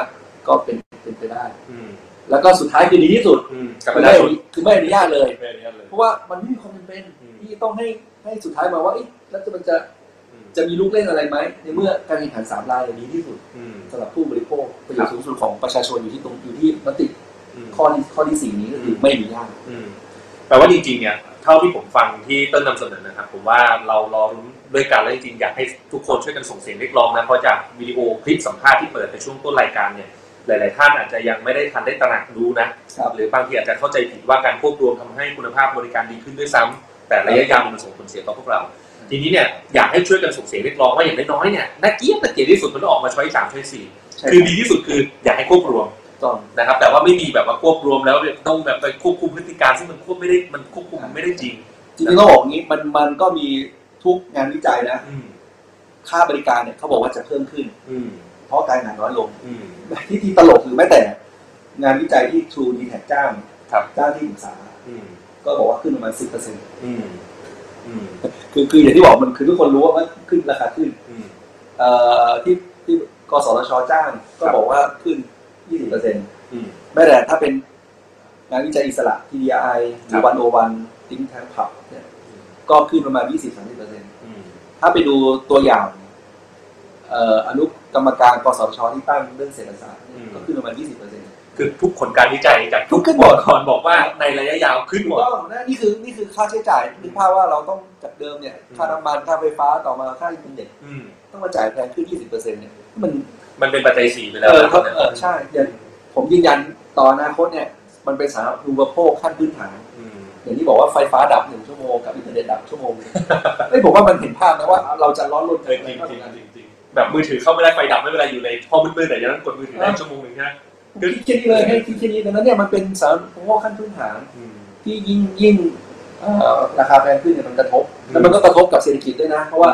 ก็เป็นเป็นไปได้ อืม แล้วก็สุดท้ายคือดีที่สุด อืมกับคืปอระไม่ชาชนคือไม่อนุญาตเลย ไม่อนุญาตเลย เพราะว่ามันไม่มีความจำเป็นอืม ที่ต้องให้ให้สุดท้ายมาว่าเอ๊ะแล้วจะมันจะอืมจะมีลูกเล่นอะไรไหมในเมื่อการแข่งขันสามรายเนี่ยดีที่สุดอืม สำหรับผู้บริโภคประโยชน์สูงสุดของประชาชนอยู่ที่ตรงอยู่ที่มติอืมข้อที่ข้อที่สี่นี้ก็คือไม่อนุญาต อืมแปลว่าจริงๆเนี่ยเท่าที่ผมฟังที่เต้นนำเสนอนะครับ ผมว่าเรารอรุ้น ด้วยกันและจริงๆอยากให้ทุกคนช่วยกันส่งเสียงเรียกร้องนะเพราะจากวิดีโอคลิปสัมภาษณ์ที่เปิดในช่วงต้นรายการเนี่ยหลาย ๆ ท่านอาจจะยังไม่ได้ทันได้ตระหนักรู้นะครับหรือบางทีอาจจะเข้าใจผิดว่าการควบรวมทำให้คุณภาพบริการดีขึ้นด้วยซ้ำแต่ระยะยาวมันส่งผลเสียต่อพวกเรา ทีนี้เนี่ยอยากให้ช่วยกันส่งเสียงเรียกร้องว่าอย่างน้อยๆเนี่ยน่าเกลียดน่าเกลียดที่สุดมันต้องออกมาช้อยสามช้อยสี่ใช่คือดีที่สุดคืออยากให้ควบรวมต้องนะครับแต่ว่าไม่มีแบบว่าควบรวมแล้วต้องแบบไปควบคุมพฤติการซึ่งมันควบไม่ได้มันควบคุมไม่ได้จริงจริงๆต้องบอกอย่างนี้มันมันก็มี ทุกงานวิจัยนะอืมค่าบริการเนี่ยเขาบอกว่าจะเพิ่มขึ้น อืมเพราะการงานน้อยลงอืมที่ที่ตลกคือแม้แต่ งานวิจัยที่ True d t a c จ้างครับจ้างที่ปรึกษาอืมก็บอกว่าขึ้นประมาณสิบเปอร์เซ็นต์อืมอืมคือคืออย่างที่บอกมันคือทุกคนรู้ว่ามันขึ้นราคาขึ้นอืมเอ่อที่ที่กสทชจ้าง ก็ครับบอกว่าขึ้นยี่สิบเปอร์เซ็นต์อืมแม้แต่ถ้าเป็นงานวิจัยอิสระ TDI หรือวันโอวันทิ้งแทงผับเนี่ย ก็ขึ้นประมาณยี่สิบสามสิบเปอร์เซ็นต์อืมถ้าไปดูตัวอย่างเอ่ออนุกรรมการกสทชที่ตั้งเรื่องเศรษฐศาสตร์เนี่ยก็ขึ้นประมาณยี่สิบเปอร์เซ็นต์คือทุกผลการวิจัยจากทุทุกกขึ้นบหมอดกรบอกว่าในระยะยาวขึ้นหมดต้องนะนี่คือนี่คือค่าใช้จ่ายนึกภาพว่าเราต้องจากเดิมเนี่ยค่าน้ำมันค่าไฟฟ้าต่อมาค่าอินเทอร์เน็ตอืมต้องมาจ่ายแพงขึ้น 20%เนี่ยมันมันเป็นปัจจัยสี่ไปแล้เอวอนะเขาเออใช่เดี๋ยวผมยืนยันต่ออนาคตเนี่ย มันเป็นสาธารณูปโภคขั้นพื้นฐาน อืมอย่างที่บอกว่าไฟฟ้าดับหนึ่งชั่วโมงกับอินเทอร์เน็ตดับชั่วโมงนึงไม่ผมว่ามันเห็นภาพนะว่าเราจะร้อนรนเออจริงจริงจริงจริงแบบมือถือเข้าไม่ได้ไฟดับไม่เป็นไรอยู่ในห้องมืดๆแต่ยังต้องกดมือถือได้ชั่วโมงหนึ่งใช่ไหมคือคิดแค่นี้เลยให้คิดแค่นี้ดังนั้นเนี่ยมันเป็นสาธารณูปโภคขั้นพื้นฐานอืมที่ยิ่งยิ่งเอ่อราคาแพงขึ้นเนี่ยมันกระทบแล้วมันก็กระทบกับเศรษฐกิจด้วยนะ เพราะว่า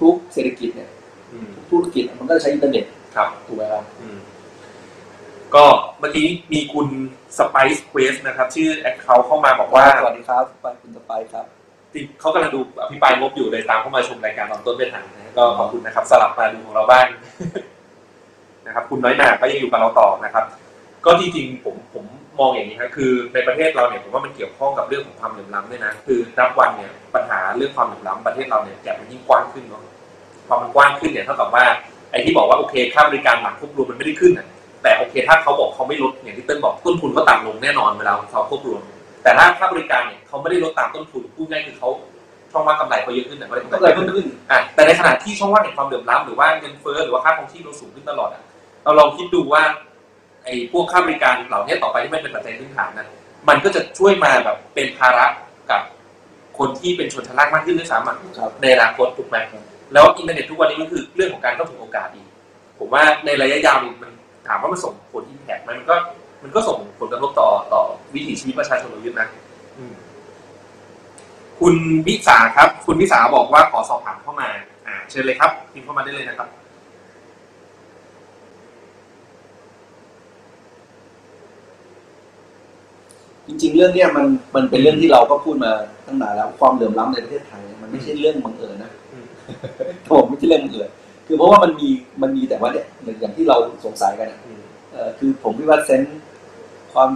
ทุกเศรษฐกิจเนี่ยอืมธุรกิจมันก็ใช้อินเทอร์เน็ตครับถูกไหมครับอืมก็เมื่อกี้มีคุณ Spice Quest นะครับ ชื่อ account เข้ามาบอกว่า สวัสดีครับไปคุณ Spice ครับที่เขากำลังดูอภิปรายงบอยู่เลยตามเข้ามาชมรายการตอนต้นไม่ทันนะก็ขอบคุณนะครับสลับมาดูของเราบ้างนะครับคุณน้อยหนาก็ยังอยู่กับเราต่อนะครับ ก็จริงๆผมผมมองอย่างนี้ครับคือในประเทศเราเนี่ยผมว่ามันเกี่ยวข้องกับเรื่องของความเหลื่อมล้ำด้วยนะคือนับวันเนี่ยปัญหาเรื่องความเหลื่อมล้ำประเทศเราเนี่ยแกมันยิ่งกว้างขึ้นเนาะพอมันกว้างขึ้นเนี่ยเท่ากับว่าไอ้ที่บอกว่าโอเคค่าบริการหลังควบรวมมันไม่ได้ขึ้นน่ะ แต่โอเคถ้าเขาบอกเขาไม่ลดอย่างที่เติ้ลบอกต้นทุนก็ต่ำลงแน่นอนเวลาเขาควบรวม แต่ถ้าค่าบริการเนี่ยเขาไม่ได้ลดตามต้นทุนพูดง่ายคือเขาช่องว่างกำไรเขาเยอะขึ้นแต่ไม่ได้ก็เลยเพิ่มขึ้นอะแต่ในขณะที่ช่องว่างแห่งความเหลื่อมล้ำหรือว่าเงินเฟ้อหรือว่าค่าครองชีพเราสูงขึ้นตลอดอะเราลองคิดดูว่าไอ้พวกค่าบริการเหล่านี้ต่อไปที่ไม่เป็นปัจจัยพื้นฐานนะมันก็จะช่วยมาแบบเป็นภาระกับคนที่เป็นชนชั้นล่างมากขึ้นด้วยซ้ำอะครับในอนาคตถูกไหมแล้วอินเทอร์เน็ตทุกวันนี้ก็คือเรื่องของการเข้าถึงโอกาสอีกผมว่าในระยะยาวมัน ถามว่ามันส่งผลอิมแพกไหมมันก็มันก็ส่งผลกระทบต่อต่อวิถีชีวิตประชาชนเราเยอะนะอืมคุณวิสาครับ คุณวิสาบอกว่าขอสอบถามเข้ามา อ่า เชิญเลยครับพิมพ์เข้ามาได้เลยนะครับจริงๆ เรื่องเนี้ยมันมันเป็นเรื่องที่เราก็พูดมาตั้งนานแล้วความเหลื่อมล้ำในประเทศไทย มันไม่ใช่เรื่องบังเอิญนะอืมผมไม่ใช่เรื่องบังเอิญ คือเพราะว่ามันมีมันมีแต่ว่าเนี่ยอย่างที่เราสงสัยกันอะอืมเอ่อคือผมคิดว่าเซนส์ความ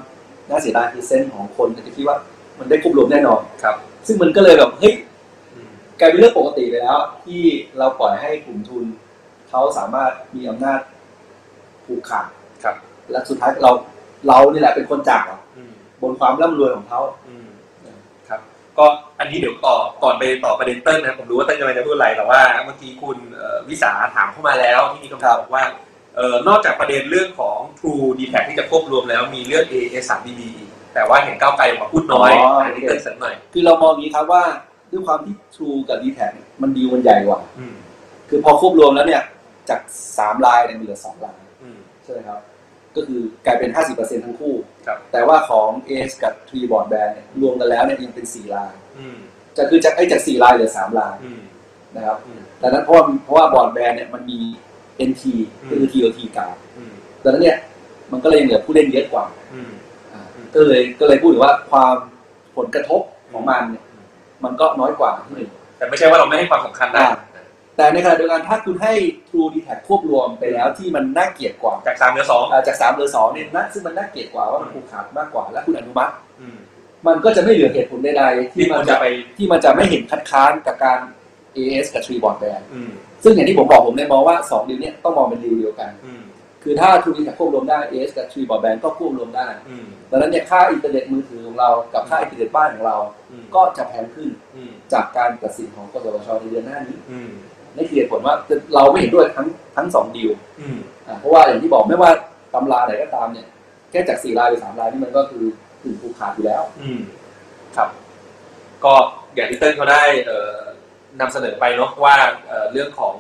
น่าเสียดายคือเซนส์ของคนจะคิดว่ามันได้ควบรวมแน่นอนครับ ซึ่งมันก็เลยแบบเฮ้ยอืมกลายเป็นเรื่องปกติไปแล้ว ที่เราปล่อยให้กลุ่มทุนเขาสามารถมีอำนาจผูกขาดครับ และสุดท้ายเราเรานี่แหละเป็นคนจ่ายอืมบนความร่ำรวยของเขาอืมครับ ก็อันนี้เดี๋ยวต่อก่อนไปต่อประเด็นเติ้ลนะผมรู้ว่าเติ้ลกำลังจะพูดอะไรแต่ว่าเมื่อกี้คุณเอ่อวิสาถามเข้ามาแล้วที่มีคำถามบอกว่าเอ่อนอกจากประเด็นเรื่องของ True d t a c ที่จะควบรวมแล้วมีเรื่อง AS 3 BB อีกแต่ว่าเห็นก้าวไกลออกมาพูดน้อยอันนี้เติ้ลเสริมหน่อย คือเรามองอย่างนี้ครับว่าด้วยความที่ True กับ d t แทมันดีลมันใหญ่กว่าอืมคือพอควบรวมแล้วเนี่ยจากสามลายเนี่ยมันเหลือสองลายอืมใช่ไหมครับ ก็คือกลายเป็น 50%ทั้งคู่ ครับแต่ว่าของ AS กับ Tree Broadband เนี่ยรวมกันแล้วเนี่ยยังเป็น 4 ลาย อืมจะคือจากไอ้จาก 4 ลายเหลือ 3 ลายอืม นะครับดังนั้นเพราะว่าเพราะว่าบอร์ดแบนเนี่ยมันมี NT ก็คือ TOT กาวดังนั้นเนี่ยมันก็เลยยังเหลือผู้เล่นเยอะกว่าอ่าก็เลยก็เลยพูดถึงว่าความผลกระทบของมันเนี่ยมันก็น้อยกว่าที่หนึ่งแต่ไม่ใช่ว่าเราไม่ให้ความสำคัญนะอ่า แต่ในขณะเดียวกันถ้าคุณให้ True d t a c ควบรวมไปแล้วที่มันน่าเกลียดกว่าจากสามเหลือสองาจากสามเหลือสองเนี่ยนะซึ่งมันน่าเกลียดกว่าว่ามันผูกขาดมากกว่าและคุณอนุมัติมันก็จะไม่เหลือเหตุผลใดๆที่มันจะไปที่มันจะไม่เห็นคัดค้านกับการ AS กับ Tree Board Band ซึ่งอย่างที่ผมบอกผมเลยมองว่า2ดีลเนี่ยต้องมองเป็นดีลเดียวกันคือถ้า True d t a c ควบรวมได้ AIS กับ Three Broadband ก็ควบรวมได้ดังนั้นเนี่ยค่าอินเทอร์เน็ตมือถือของเรากับค่าอินเทอร์เน็ตบ้านของเรา ก็จะแพงขึ้นจากการตัดสินของกสทชในเดือนหน้านี้ นี่คือเหตุผลว่าเราไม่เห็นด้วยทั้งทั้งสองดีลอ่าเพราะว่าอย่างที่บอกไม่ว่าตำราไหนก็ตามเนี่ย แค่จากสี่รายไปสามรายนี่มันก็คือถึงผูกขาดอยู่แล้ว อืมครับ ก็อย่างที่เติ้ลเขาได้เอ่อนำเสนอไปเนาะว่าเอ่อเรื่องของ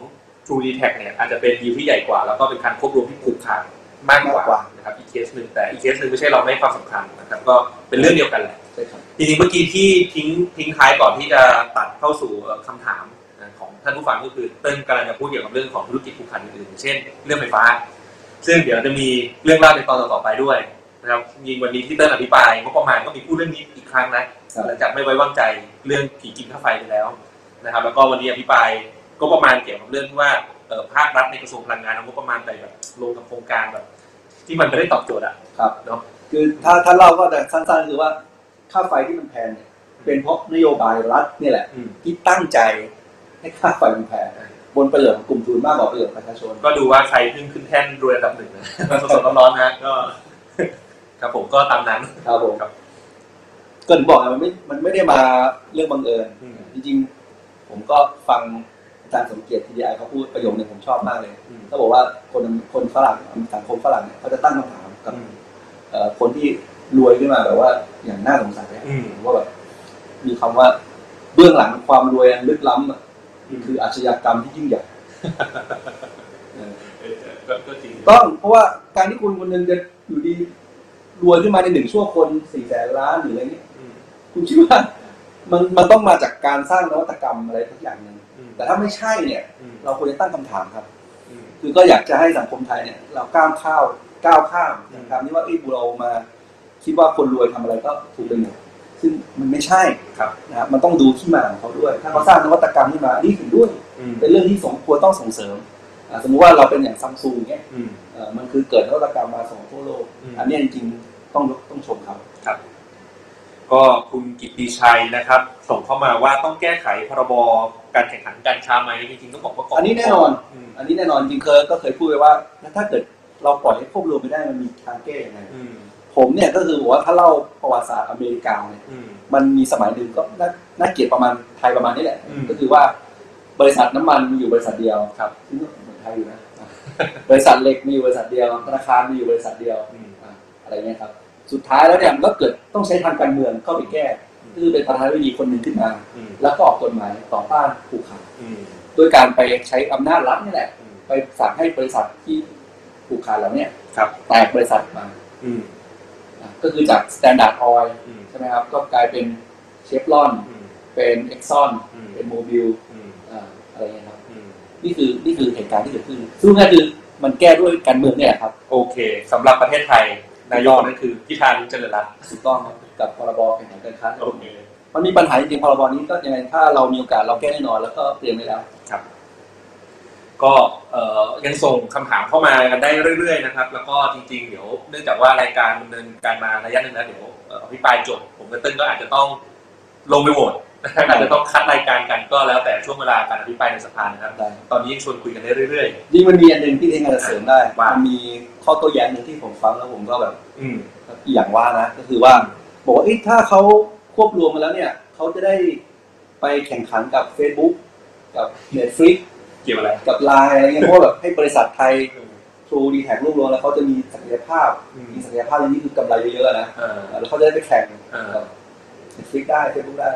True d t a c เนี่ยอาจจะเป็นดีลที่ใหญ่กว่า แล้วก็เป็นการควบรวมที่ผูกขาดมากกว่านะครับอีกเคสหนึ่งแต่อีกเคสหนึ่งไม่ใช่เราไม่ให้ความสำคัญนะครับก็เป็นเรื่องเดียวกันแหละใช่ครับจริงๆเมื่อกี้ที่ทิ้งทิ้งท้ายก่อนที่จะตัดเข้าสู่เอ่อคำถามนะของ ท่านผู้ฟังก็คือเติ้ลกำลังจะพูดเกี่ยวกับเรื่องของธุรกิจผูกขาดอื่นๆเช่น เรื่องไฟฟ้า ซึ่งเดี๋ยวจะมีเรื่องเล่าในตอนต่อๆไปด้วยนะครับยิงวันนี้ที่เติ้ลอภิปรายงบประมาณก็มีพูดเรื่องนี้อีกครั้งนะหลังจากไม่ไว้วางใจเรื่องผีกินค่าไฟไปแล้วนะครับ แล้วก็วันนี้อภิปรายก็ประมาณเกี่ยวกับเรื่องที่ว่าเอ่อภาครัฐในกระทรวงพลังงานเอางบประมาณไปแบบลงกับโครงการแบบ ที่มันไม่ได้ตอบโจทย์อะครับเนาะคือถ้าถ้าเล่าก็แต่สั้นๆคือว่าค่าไฟที่มันแพงเนี่ยเป็นเพราะนโยบายรัฐเนี่ยแหละที่ตั้งใจ ให้ค่าไฟมันแพงบนประโยชน์ของกลุ่มทุนมากกว่าประโยชน์ประชาชน ก็ดูว่าใครขึ้นขึ้นแท่นรวยอันดับหนึ่งนะสดๆร้อนๆนะก็ ครับผมก็ตามนั้นครับผมก็ถึงบอกไงมันไม่ มันไม่ได้มาเรื่องบังเอิญ จริงๆ ผมก็ฟังอาจารย์สมเกียรติทีดีไอเขาพูดประโยคหนึ่งผมชอบมากเลยเขาบอกว่าคนคนฝรั่งสังคมฝรั่งเนี่ยเขาจะตั้งคำถามกับเอ่อคนที่รวยขึ้นมาแบบว่าอย่างน่าสงสัยอะว่าแบบมีคำว่าเบื้องหลังความรวยอันลึกล้ำ อะคืออาชญากรรมที่ยิ่งใหญ่ก็ก็จริงต้องเพราะว่าการที่คุณคนหนึ่งจะอยู่ดีรวยขึ้นมาในหนึ่งชั่วคนสี่แสนล้านหรืออะไรเงี้ยคุณคิดว่ามันมันต้องมาจากการสร้างนวัตกรรมอะไรทุกอย่างหนึ่งแต่ถ้าไม่ใช่เนี่ย เราควรจะตั้งคำถามครับ คือก็อยากจะให้สังคมไทยเนี่ย เราก้าวข้าวก้าวข้ามนะครับนี่ว่าเอ้ยเรามา คิดว่าคนรวยทำอะไรก็ถูกไปหมด ซึ่งมันไม่ใช่ครับนะครับมันต้องดูที่มาของเขาด้วย ถ้าเขาสร้างนวัตกรรมขึ้นมาอันนี้ถึงด้วย เป็นเรื่องที่สมควรต้องส่งเสริมอ่าสมมุติว่าเราเป็นอย่างซัมซุงเงี้ยเอ่อมันคือเกิดนวัตกรรมมาส่งทั่วโลก อันเนี้ยจริงๆต้องต้องชมเขาครับ ก็คุณกิตติชัยนะครับ ส่งเข้ามาว่าต้องแก้ไขพรบการแข่งขันการค้าไหมจริงๆต้องบอกว่าก่อันนี้แน่นอน อันนี้แน่นอนจริงเคยก็เคยพูดไปว่าแล้วถ้าเกิดเราปล่อยให้ควบรวมไม่ได้มันมีทางแก้ยังไง ผมเนี่ยก็คือบอกว่าถ้าเล่าประวัติศาสตร์อเมริกาเนี่ยมันมีสมัยหนึ่งก็น่าน่าเกลียดประมาณไทยประมาณนี้แหละ ก็คือว่าบริษัทน้ำมันมีอยู่บริษัทเดียวครับซึ่งก็เหมือนไทยอยู่นะบริษัทเหล็กมีอยู่บริษัทเดียวธนาคารมีอยู่บริษัทเดียวอะอะไรเงี้ยครับ สุดท้ายแล้วเนี่ยมันก็เกิดต้องใช้ทางการเมืองเข้าไปแก้คือเป็นประธานาธิบดีคนหนึ่งขึ้นมา แล้วก็ออกกฎหมายต่อต้านผูกขาดด้วยการไปใช้อำนาจรัฐนี่แหละ ไปสั่งให้บริษัทที่ผูกขาดแล้วเนี่ยครับแตกบริษัทมาอะ ก็คือจาก Standard Oil ใช่ไหมครับ ก็กลายเป็นเชฟรอน เป็นเอ็กซอนเป็นโมบิลอะไรเงี้ยครับนี่คือนี่คือเหตุการณ์ที่เกิดขึ้นซึ่งนั่นคือมันแก้ด้วยการเมืองเนี่ยครับ โอเคสำหรับประเทศไทย นายกนั่นคือพิธาลิมเจริญรัตน์ถูกต้องครับกับพรบแข่งขันการค้าโอเคมันมีปัญหาจริงๆพรบนี้ก็ยังไงถ้าเรามีโอกาสเราแก้แน่นอนแล้วก็เตรียมไว้แล้วครับ ก็เอ่อยังส่งคำถามเข้ามากันได้เรื่อยๆนะครับ แล้วก็จริงๆ เดี๋ยวเนื่องจากว่ารายการดำเนินการมาระยะหนึ่งแล้วเดี๋ยวเอ่ออภิปรายจบผมกับเติ้ลก็อาจจะต้องลงไปโหวตอาจจะต้องคัดรายการกันก็แล้วแต่ช่วงเวลาการอภิปรายในสภานะครับ ตอนนี้ยังชวนคุยกันได้เรื่อยยิ่งมันมีอันหนึ่งที่เองอาจจะเสริมได้มันมีข้อโต้แย้งหนึ่งที่ผมฟังแล้วผมก็แบบๆอืมอย่างว่านะก็คือว่า บอกว่าเอ๊ะถ้าเขาควบรวมมาแล้วเนี่ยเขาจะได้ไปแข่งขันกับ Facebook กับ Netflix เกี่ยวอะไร กับไลน์อะไรเงี้ยเพราะว่าแบบให้บริษัทไทย True d t a c รวบรวมแล้วเขาจะมีศักยภาพ มีศักยภาพอย่างนี้คือกำไรเยอะๆนะเออแล้วเขาจะได้ไปแข่งเออกับ Netflix ได้ Facebook ได้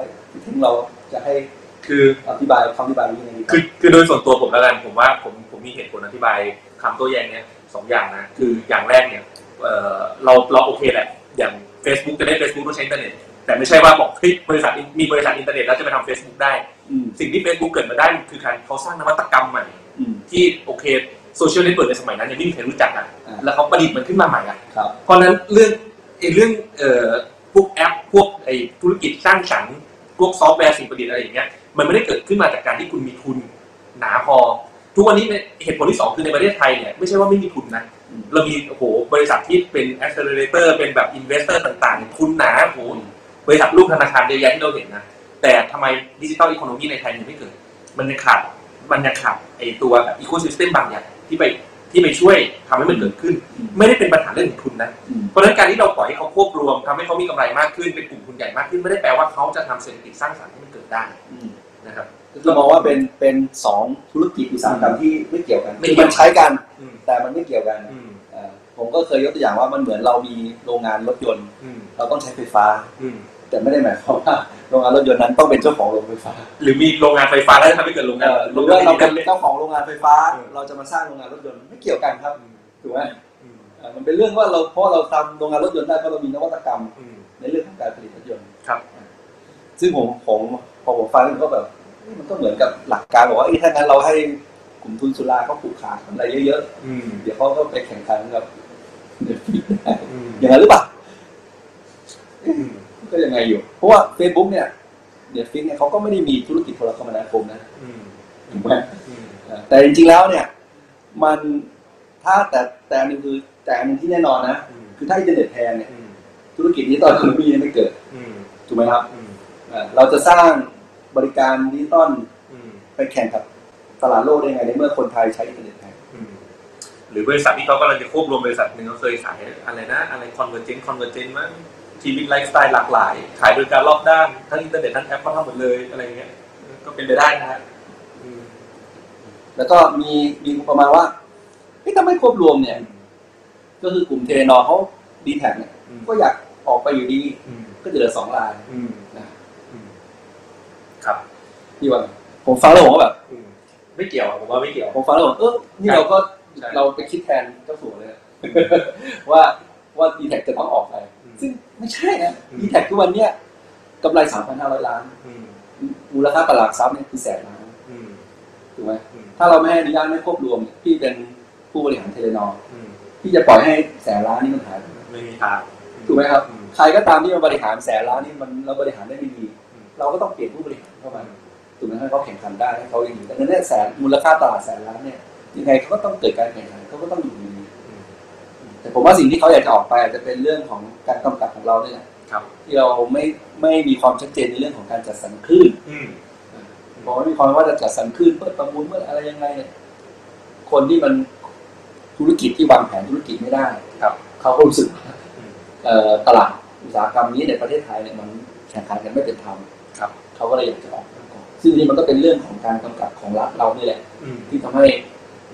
ที่เราจะให้คืออธิบายคำอธิบายนี้ยังไงดีรับคือคือโดยส่วนตัวผมแล้วกันผมว่าผมผมมีเหตุผลอธิบายคำโต้แย้งเนี้ยสองอย่างนะคืออย่างแรกเนี่ยเออเราเราโอเคแหละอย่าง Facebook จะได้ Facebook ต้องใช้อินเทอร์เน็ต แต่ไม่ใช่ว่าบอกเฮ้ยบริษัทมีบริษัทอินเทอร์เน็ตแล้วจะไปทำ Facebook ได้อืมสิ่งที่ Facebook เกิดมาได้คือการเขาสร้างนวัตกรรมใหม่อืมที่โอเค social network ในสมัยนั้นยังไม่มีใครรู้จักอะอ่าแล้วเขาประดิษฐ์มันขึ้นมาใหม่อะครับเพราะฉะนั้นเรื่องไอ้เรื่องเอ่อพวกแอป พวกไอ้ธุรกิจสร้างสรรค์พวกซอฟต์แวร์สิ่งประดิษฐ์อะไรอย่างเงี้ยมันไม่ได้เกิดขึ้นมาจากการที่คุณมีทุนหนาพอ ทุกวันนี้เนี่ยเหตุผลที่สองคือในประเทศไทยเนี่ยไม่ใช่ว่าไม่มีทุนนะอืมเรามีโอ้โหบริษัทที่เป็น accelerator เป็นแบบ investor ต่างๆ ทุนหนาโอ้โห บริษัทลูกธนาคารเยอะแยะที่เราเห็นนะ แต่ทำไมดิจิทัลอีโคโนมีในไทยยังไม่เกิด มันยังขาด มันยังขาดไอตัวแบบอีโคซิสเต็มบางอย่างที่ไปที่ไปช่วยทำให้มันเกิดขึ้น ไม่ได้เป็นปัญหาเรื่องของทุนนะอืมเพราะฉะนั้นการที่เราปล่อยให้เขาควบรวมทำให้เขามีกำไรมากขึ้นเป็นกลุ่มทุนใหญ่มากขึ้นไม่ได้แปลว่าเขาจะทำเศรษฐกิจสร้างสรรค์ให้มันเกิดได้อืมนะครับเรามองว่าเป็นเป็นสองธุรกิจอุตสาหกรรมที่ไม่เกี่ยวกันไม่คือเกี่มัยนวใช้กันอืมแต่มันไม่เกี่ยวกันอืมเอ่อ ผมก็เคยยกตัวอย่างว่ามันเหมือนเรามีโรงงานรถยนต์อืมเราต้องใช้ไฟฟ้าอืมแต่ไม่ได้หมายความว่าโรงงานรถยนต์นั้นต้องเป็นเจ้าของโรงไฟฟ้า หรือมีโรงงานไฟฟ้าแล้วจะทำให้เกิดโรงงานเอ่อหรือว่าเราเป็นเลยเจ้าของโรงงานไฟฟ้าเออเราจะมาสร้างโรงงานรถยนต์ไม่เกี่ยวกันครับถูกไหมอืมเอ่อมันเป็นเรื่องว่าเราเพราะเราทำโรงงานรถยนต์ได้เพราะเรามีนวัตกรรมอืมในเรื่องของการผลิตรถยนต์ครับ ซึ่งผมผมพอผมฟังแล้วผมก็แบบเฮ้ยมันก็เหมือนกับหลักการบอกว่าเอ้ยถ้างั้นเราให้กลุ่มทุนสุราเขาผูกขาดอะไรเยอะอืมๆเดี๋ยวเขาก็ไปแข่งขันกับ Netflix ได้อืมอย่างนั้นหรือเปล่าอืมก็ยังไงอยู่ เพราะว่า Facebook เนี่ย Netflix เนี่ยเขาก็ไม่ได้มีธุรกิจโทรคมนาคมนะอืมถูกไหมอืมเออแต่จริงๆแล้วเนี่ย มันถ้าแต่แต่อันหนึ่งคือแต่อันหนึ่งที่แน่นอนนะอืมคือถ้าอินเทอร์เน็ตแพงเนี่ยอืมธุรกิจนี้ตอนนี้ยังไม่เกิดอืมถูกไหมครับอืมเออเราจะสร้างบริการดิจิตอลอืมไปแข่งกับตลาดโลกได้ไงในเมื่อคนไทยใช้อินเทอร์เน็ตแพงอืม หรือบริษัทที่เขากำลังจะควบรวมบริษัทหนึ่งเขาเคยขายอะไรนะ อะไร convergence convergence มั้งชีวิตไลฟ์สไตล์หลากหลาย ขายบริการรอบด้าน ทั้งอินเทอร์เน็ตทั้งแอปก็ทำหมดเลยอะไรเงี้ย ก็เป็นไปได้นะฮะอืมแล้วก็มีมีประมาณว่าเฮ้ยถ้าไม่ควบรวมเนี่ย ก็คือกลุ่มเทนอเขาดีแท็เนี่ยอืมก็อยากออกไปอยู่ดีอืมก็จะเหลือสองรายอืมนะอืมครับพี่ว่าไงผมฟังแล้วผมก็แบบอืมไม่เกี่ยวผมว่าไม่เกี่ยว ผมฟังแล้วผมเออนี่ใช่เราก็ใช่ เราไปคิดแทนเจ้าสัวเลยว่าว่าดีแท็จะต้องออกไปอืมซึ่งไม่ใช่นะอืมดีแท็ทุกวันเนี้ยกำไรสามพันห้าร้อยล้านอืมมูลค่าตลาดทรัพย์เนี่ยคือแสนล้านอืมถูกไหมอืมถ้าเราไม่ให้อนุญาตไม่ควบรวมเนี่ยพี่เป็นผู้บริหารเทเลนออืมพี่จะปล่อยให้แสนล้านนี่มันหายไปไม่มีทางถูกไหมครับอืมใครก็ตามที่มาบริหารแสนล้านนี่มันเราบริหารได้ไม่ดีอืมเราก็ต้องเปลี่ยนผู้บริหารเข้ามาถูกไหมให้เขาแข่งขันได้ให้เขาอยู่แต่ในนี้แสนมูลค่าตลาดแสนล้านเนี่ย ยังไงเขาก็ต้องเกิดการแข่งขันเขาก็ต้องอยู่ดีอืมแต่ผมว่าสิ่งที่เขาอยากจะออกไปอาจจะเป็นเรื่องของการกำกับของเราเนี่ยแหละครับที่เราไม่ไม่มีความชัดเจนในเรื่องของการจัดสรรคลื่นอืมบอกว่ามีความว่าจะจัดสรรคลื่นเพื่อประมูลเมื่ออะไรยังไงเนี่ยคนที่มันธุรกิจที่วางแผนธุรกิจไม่ได้ครับเขาก็รู้สึกว่าเอ่อตลาดอุตสาหกรรมนี้ในประเทศไทยเนี่ยมันแข่งขันกันไม่เป็นธรรมครับเขาก็เลยอยากจะออกมาก่อนซึ่งนี่มันก็เป็นเรื่องของการกำกับของรัฐเรานี่แหละอืมที่ทำให้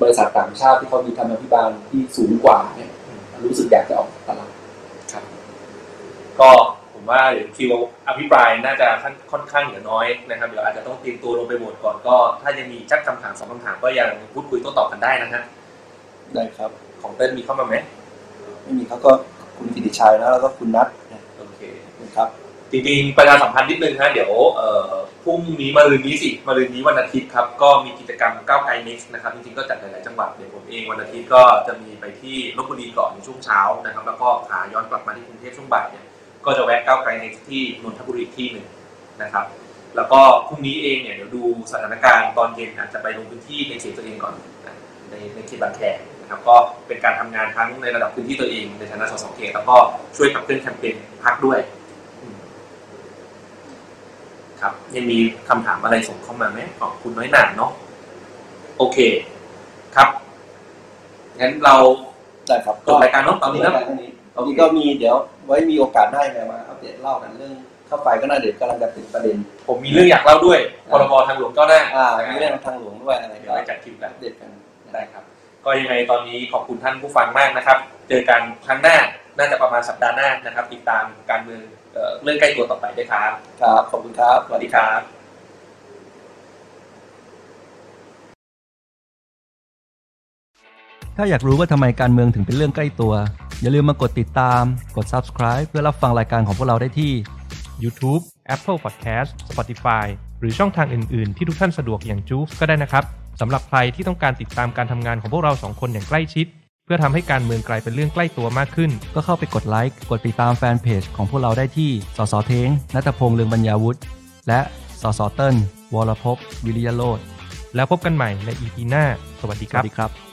บริษัทต่างชาติที่เขามีธรรมาภิบาลที่สูงกว่าเนี่ยรู้สึกอยากจะออกจากตลาดครับ ก็ผมว่าเดี๋ยวคิวอภิปรายน่าจะค่อนค่อนข้างเหลือน้อยนะครับเดี๋ยวอาจจะต้องเตรียมตัวลงไปโหวตก่อนก็ ถ้ายังมีชักคำถามสองคำถามก็ยังพูดคุยโต้ตอบกันได้นะฮะได้ครับ ของเต้นมีเข้ามาไหมไม่มีเขาก็คุณกิติชัยนะแล้วก็คุณนัทโอเคนะครับ จริงๆประชาสัมพันธ์นิดนึงฮะเดี๋ยวพรุ่งนี้มะรืนนี้สิมะรืนนี้วันอาทิตย์ครับก็มีกิจกรรมก้าวไกล Next นะครับจริงๆก็จัดหลายๆจังหวัดเดี๋ยวผมเองวันอาทิตย์ก็จะมีไปที่ลบบุรีก่อนในช่วงเช้านะครับ แล้วก็ขาย้อนกลับมาที่กรุงเทพช่วงบ่ายเนี่ยก็จะแวะก้าวไกล Next ที่นนทบุรีที่หนึ่งนะครับ แล้วก็พรุ่งนี้เองเนี่ยเดี๋ยวดูสถานการณ์ตอนเย็นอาจจะไปลงพื้นที่ในเขตตัวเองก่อนในในเขตบางแคนะครับก็เป็นการทำงานทั้งในระดับพื้นที่ตัวเองในฐานะสสเขตแล้วก็ช่วยขับเคลื่อนแคมเปญพักด้วย ครับ ยังมีคำถามอะไรส่งเข้ามาไหมขอบคุณน้อยหนาเนาะโอเค ครับงั้นเราได้ครับจบรายการเนาะตอนนี้เนาะรายการนี้ตอนนี้ก็มีเดี๋ยวไว้มีโอกาสได้ไงมาอัปเดตเล่ากันเรื่องเข้าไปก็น่าเด็ดกำลังจะเป็นประเด็น ผมมีเรื่องอยากเล่าด้วยพรบทางหลวงก็ได้อ่ามีเรื่องทางหลวงด้วยอะไรเดี๋ยวไปจัดคลิปแล้วอัปเดตกันได้ครับ ก็ยังไงตอนนี้ขอบคุณท่านผู้ฟังมากนะครับ เจอกันครั้งหน้าน่าจะประมาณสัปดาห์หน้านะครับ ติดตามการเมือง เอ่อเรื่องใกล้ตัวต่อไปด้วยครับ ครับ ขอบคุณครับ สวัสดีครับถ้าอยากรู้ว่าทำไมการเมืองถึงเป็นเรื่องใกล้ตัว อย่าลืมมากดติดตาม กด subscribe เพื่อรับฟังรายการของพวกเราได้ที่ YouTube Apple Podcast Spotify หรือช่องทางอื่น ๆ ที่ทุกท่านสะดวกอย่างจูฟก็ได้นะครับสำหรับใครที่ต้องการติดตามการทำงานของพวกเราสองคนอย่างใกล้ชิดเพื่อทำให้การเมืองกลายเป็นเรื่องใกล้ตัวมากขึ้น ก็เข้าไปกดไลค์ กดติดตามแฟนเพจของพวกเราได้ที่ สสเทงนัตพงษ์เลืองบรรยาวุฒิ และสสเติ้ลวรภพวิริยโรธแล้วพบกันใหม่ใน EP หน้า สวัสดีสครัวับสดีครับ